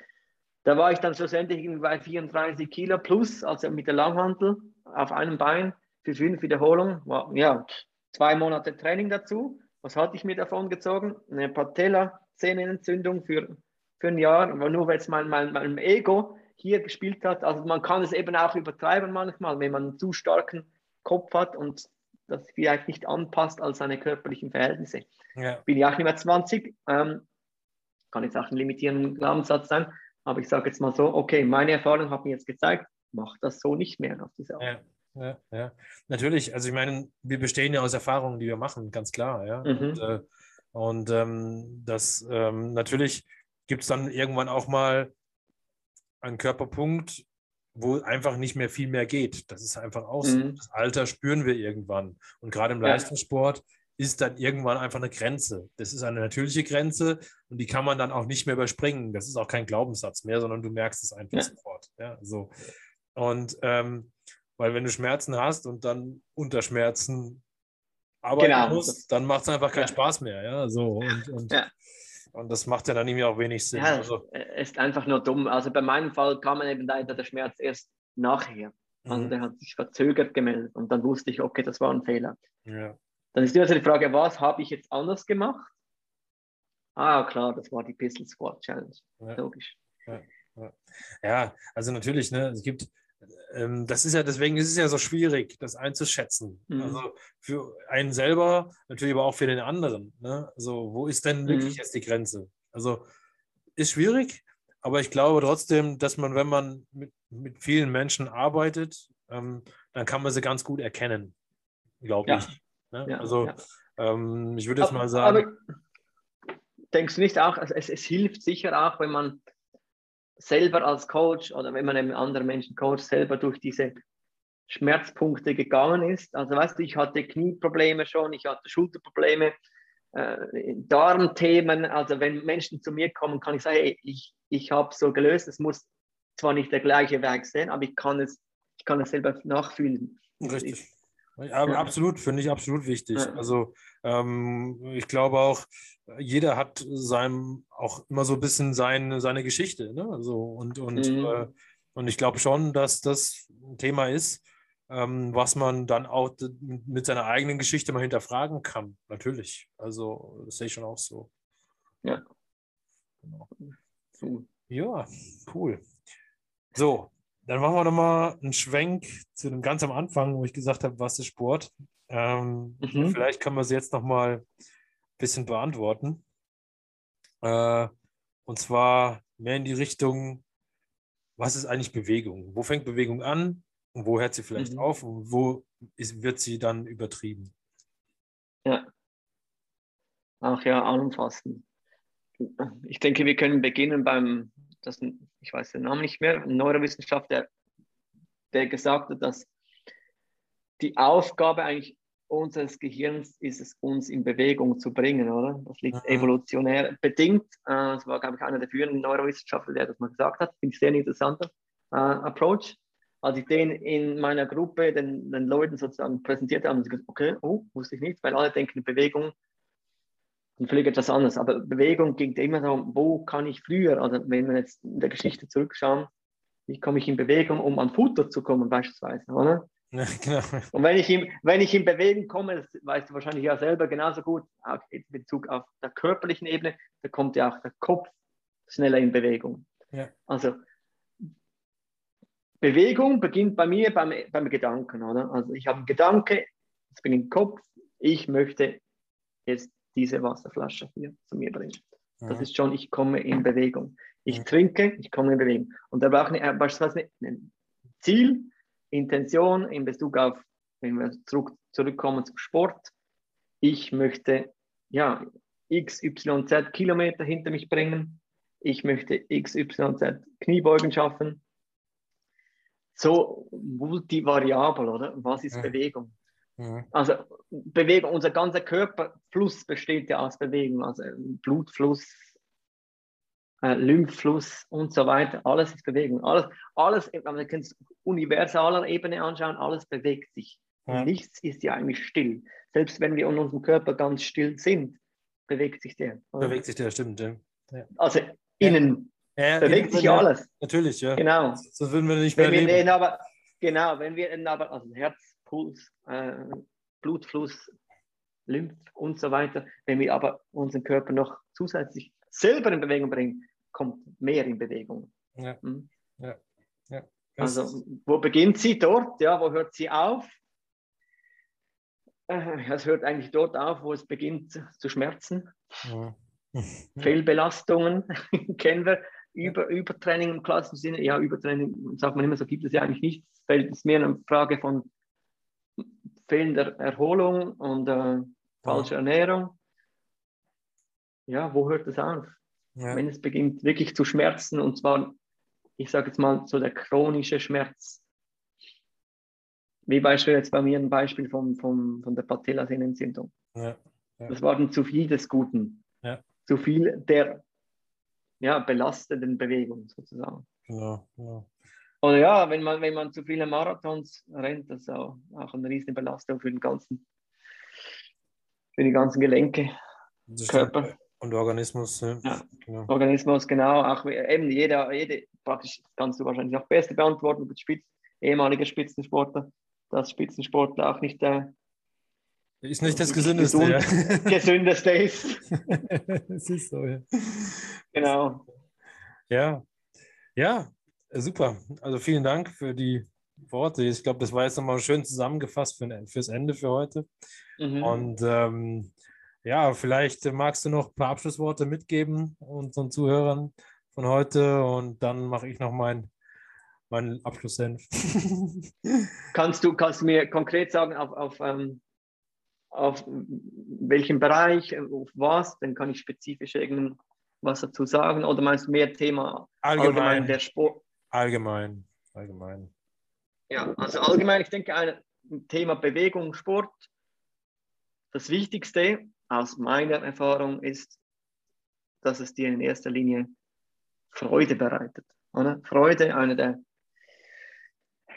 Da war ich dann schlussendlich bei 34 Kilo plus, also mit der Langhantel auf einem Bein für fünf Wiederholungen. War, ja, zwei Monate Training dazu. Was hatte ich mir davon gezogen? Eine Patella-Sehnenentzündung für für ein Jahr, aber nur weil es mein, mein, mein Ego hier gespielt hat. Also man kann es eben auch übertreiben manchmal, wenn man einen zu starken Kopf hat und das vielleicht nicht anpasst als seine körperlichen Verhältnisse. Ja. Bin ich auch nicht mehr 20, ähm, kann jetzt auch ein limitierender Glaubenssatz sein, aber ich sage jetzt mal so, okay, meine Erfahrung hat mir jetzt gezeigt, mach das so nicht mehr auf diese Art. Ja. Ja, ja, natürlich. Also ich meine, wir bestehen ja aus Erfahrungen, die wir machen, ganz klar. Ja. Mhm. Und, äh, und ähm, das ähm, natürlich gibt es dann irgendwann auch mal einen Körperpunkt, wo einfach nicht mehr viel mehr geht. Das ist einfach aus. Mhm. Das Alter spüren wir irgendwann. Und gerade im. Leistungssport ist dann irgendwann einfach eine Grenze. Das ist eine natürliche Grenze und die kann man dann auch nicht mehr überspringen. Das ist auch kein Glaubenssatz mehr, sondern du merkst es einfach ja. sofort. Ja, so. Und ähm, weil wenn du Schmerzen hast und dann unter Schmerzen arbeiten genau. musst, dann macht es einfach keinen ja. Spaß mehr. Ja, so. Und, und ja. Und das macht ja dann irgendwie auch wenig Sinn. Ja, also, ist einfach nur dumm. Also bei meinem Fall kam eben leider der Schmerz erst nachher. Also mhm. der hat sich verzögert gemeldet und dann wusste ich, okay, das war ein Fehler. Ja. Dann ist immer die Frage, was habe ich jetzt anders gemacht? Ah, klar, das war die Pistol Squad Challenge. Ja. Logisch. Ja. ja, also natürlich, ne, es gibt ähm, das ist ja, deswegen ist es ja so schwierig, das einzuschätzen. Mhm. Also für einen selber, natürlich aber auch für den anderen. Ne? Also, wo ist denn wirklich mhm. jetzt die Grenze? Also, ist schwierig, aber ich glaube trotzdem, dass man, wenn man mit, mit vielen Menschen arbeitet, ähm, dann kann man sie ganz gut erkennen, glaube ja. ich. Ne? Ja, also, ja. Ähm, ich würde jetzt mal sagen. Aber denkst du nicht auch, also es, es hilft sicher auch, wenn man selber als Coach oder wenn man eben andere Menschen coacht, selber durch diese Schmerzpunkte gegangen ist. Also weißt du, ich hatte Knieprobleme schon, ich hatte Schulterprobleme, äh, Darmthemen. Also wenn Menschen zu mir kommen, kann ich sagen, hey, ich, ich habe so gelöst. Es muss zwar nicht der gleiche Weg sein, aber ich kann es, ich kann es selber nachfühlen. Richtig. Ja, absolut, finde ich absolut wichtig. Ja. Also ähm, ich glaube auch, jeder hat seinem auch immer so ein bisschen sein, seine Geschichte. Ne? Also, und, und, mhm. äh, und ich glaube schon, dass das ein Thema ist, ähm, was man dann auch mit seiner eigenen Geschichte mal hinterfragen kann. Natürlich. Also das sehe ich schon auch so. Ja. Genau. Ja, cool. So, dann machen wir nochmal einen Schwenk zu dem ganz am Anfang, wo ich gesagt habe, was ist Sport? Ähm, mhm. Vielleicht können wir sie jetzt nochmal ein bisschen beantworten. Äh, und zwar mehr in die Richtung, was ist eigentlich Bewegung? Wo fängt Bewegung an und wo hört sie vielleicht mhm. auf und wo ist, wird sie dann übertrieben? Ja. Ach ja, anfassen. Ich denke, wir können beginnen beim das, ich weiß den Namen nicht mehr, ein Neurowissenschaftler, der gesagt hat, dass die Aufgabe eigentlich unseres Gehirns ist es, uns in Bewegung zu bringen, oder? Das liegt mhm. evolutionär bedingt. Äh, das war, glaube ich, einer der führenden Neurowissenschaftler, der das mal gesagt hat. Finde ich sehr interessanter äh, Approach. Als ich den in meiner Gruppe den, den Leuten sozusagen präsentiert habe, haben sie gesagt, okay, oh, wusste ich nicht, weil alle denken, Bewegung und völlig etwas anderes. Aber Bewegung ging immer darum, wo kann ich früher, also wenn wir jetzt in der Geschichte zurückschauen, wie komme ich in Bewegung, um an Futter zu kommen, beispielsweise, oder? Ja, genau. Und wenn ich, in, wenn ich in Bewegung komme, das weißt du wahrscheinlich ja selber genauso gut, auch in Bezug auf der körperlichen Ebene, da kommt ja auch der Kopf schneller in Bewegung. Ja. Also Bewegung beginnt bei mir beim, beim Gedanken, oder? Also ich habe einen Gedanke, ich bin im Kopf, ich möchte jetzt diese Wasserflasche hier zu mir bringt. Das ja. ist schon, ich komme in Bewegung. Ich ja. trinke, ich komme in Bewegung. Und da brauche ich äh, beispielsweise ein Ziel, Intention in Bezug auf, wenn wir zurück, zurückkommen zum Sport. Ich möchte ja, XYZ Kilometer hinter mich bringen. Ich möchte XYZ Kniebeugen schaffen. So multivariabel, oder? Was ist ja. Bewegung? Mhm. Also Bewegung, unser ganzer Körperfluss besteht ja aus Bewegung, also Blutfluss, äh, Lymphfluss und so weiter. Alles ist Bewegung. Alles, alles man kann es universaler Ebene anschauen, alles bewegt sich. Ja. Nichts ist ja eigentlich still. Selbst wenn wir in unserem Körper ganz still sind, bewegt sich der. Bewegt sich der, stimmt. Ja. Also innen ja, bewegt sich ja alles. Natürlich, ja. Genau. So würden wir nicht mehr wenn leben. Wir aber, genau, wenn wir aber, also Herz, Puls, äh, Blutfluss, Lymph und so weiter. Wenn wir aber unseren Körper noch zusätzlich selber in Bewegung bringen, kommt mehr in Bewegung. Ja. Hm? ja. ja. Also, wo beginnt sie dort? Ja, wo hört sie auf? Äh, es hört eigentlich dort auf, wo es beginnt zu schmerzen. Fehlbelastungen kennen wir. Über, Übertraining im klassischen Sinne, ja, Übertraining sagt man immer, so gibt es ja eigentlich nichts. Es ist mehr eine Frage von fehlender Erholung und äh, falscher Ernährung. Ja, wo hört es auf? Ja. Wenn es beginnt wirklich zu schmerzen und zwar, ich sage jetzt mal, so der chronische Schmerz. Wie beispielsweise jetzt bei mir ein Beispiel vom, vom, von der Patellasehnenentzündung. Ja. Ja. Das war dann zu viel des Guten. Zu viel der ja, belastenden Bewegung sozusagen. Ja, ja. Oder ja, wenn man, wenn man zu viele Marathons rennt, das ist auch, auch eine riesige Belastung für den ganzen, für die ganzen Gelenke, Körper. Und Organismus. Ja. ja. Genau. Organismus, genau. Auch eben jeder, jede, praktisch kannst du wahrscheinlich auch besser beantworten, Spitz, ehemaliger Spitzensportler, dass Spitzensportler auch nicht der ist nicht das Gesündeste. Gesund, ja. Gesündeste ist. es ist so, ja. Genau. Ja. Ja, Super. Also vielen Dank für die Worte. Ich glaube, das war jetzt nochmal schön zusammengefasst für, fürs Ende für heute. Mhm. Und ähm, ja, vielleicht magst du noch ein paar Abschlussworte mitgeben unseren Zuhörern von heute und dann mache ich noch meinen mein Abschlusssenf. kannst, du, kannst du mir konkret sagen, auf, auf, ähm, auf welchem Bereich, auf was? Dann kann ich spezifisch irgendwas dazu sagen. Oder meinst du mehr Thema allgemein, allgemein der Sport? Allgemein, allgemein. Ja, also allgemein, ich denke, ein Thema Bewegung, Sport, das Wichtigste aus meiner Erfahrung ist, dass es dir in erster Linie Freude bereitet. Oder? Freude, eine der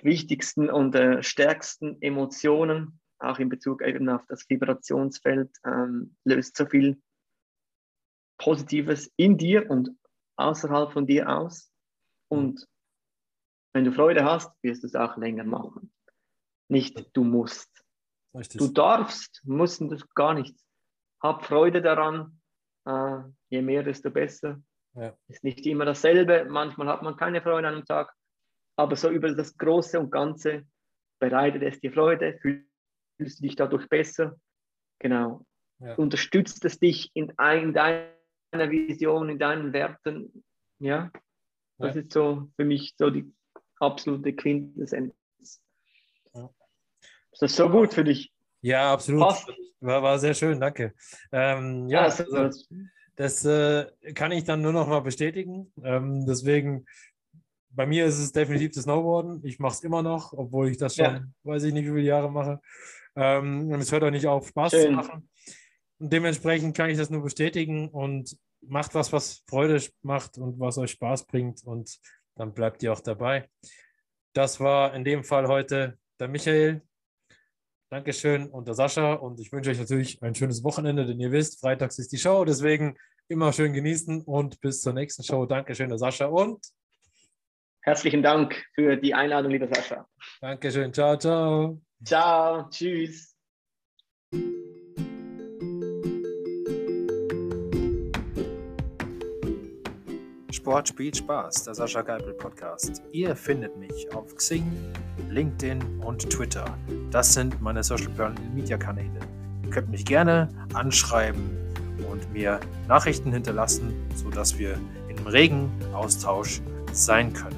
wichtigsten und äh, stärksten Emotionen auch in Bezug eben auf das Vibrationsfeld, ähm, löst so viel Positives in dir und außerhalb von dir aus. Und wenn du Freude hast, wirst du es auch länger machen. Nicht du musst. Richtig. Du darfst, musst du gar nichts. Hab Freude daran. Äh, je mehr, desto besser. Ja. Ist nicht immer dasselbe. Manchmal hat man keine Freude an einem Tag. Aber so über das Große und Ganze bereitet es dir Freude, fühlst du dich dadurch besser. Genau. Ja. Unterstützt es dich in, in deiner Vision, in deinen Werten. Ja. Das ja. ist so für mich so die absolute Quintessenz. Ja. Ist das so gut für dich? Ja, absolut. War, war sehr schön, danke. Ähm, ja, also, also, das äh, kann ich dann nur noch mal bestätigen. Ähm, deswegen, bei mir ist es definitiv das Snowboarden. Ich mache es immer noch, obwohl ich das schon, ja. weiß ich nicht, wie viele Jahre mache. Ähm, und es hört auch nicht auf, Spaß schön. zu machen. Und dementsprechend kann ich das nur bestätigen und macht was, was Freude macht und was euch Spaß bringt und dann bleibt ihr auch dabei. Das war in dem Fall heute der Michael. Dankeschön und der Sascha und ich wünsche euch natürlich ein schönes Wochenende, denn ihr wisst, freitags ist die Show, deswegen immer schön genießen und bis zur nächsten Show. Dankeschön, der Sascha und herzlichen Dank für die Einladung, lieber Sascha. Dankeschön, ciao, ciao. Ciao, tschüss. Sport spielt Spaß, der Sascha Geipel Podcast. Ihr findet mich auf Xing, LinkedIn und Twitter. Das sind meine Social Media Kanäle. Ihr könnt mich gerne anschreiben und mir Nachrichten hinterlassen, sodass wir im regen Austausch sein können.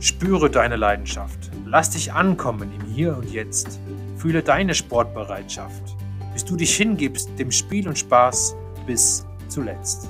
Spüre deine Leidenschaft. Lass dich ankommen im Hier und Jetzt. Fühle deine Sportbereitschaft, bis du dich hingibst dem Spiel und Spaß bis zuletzt.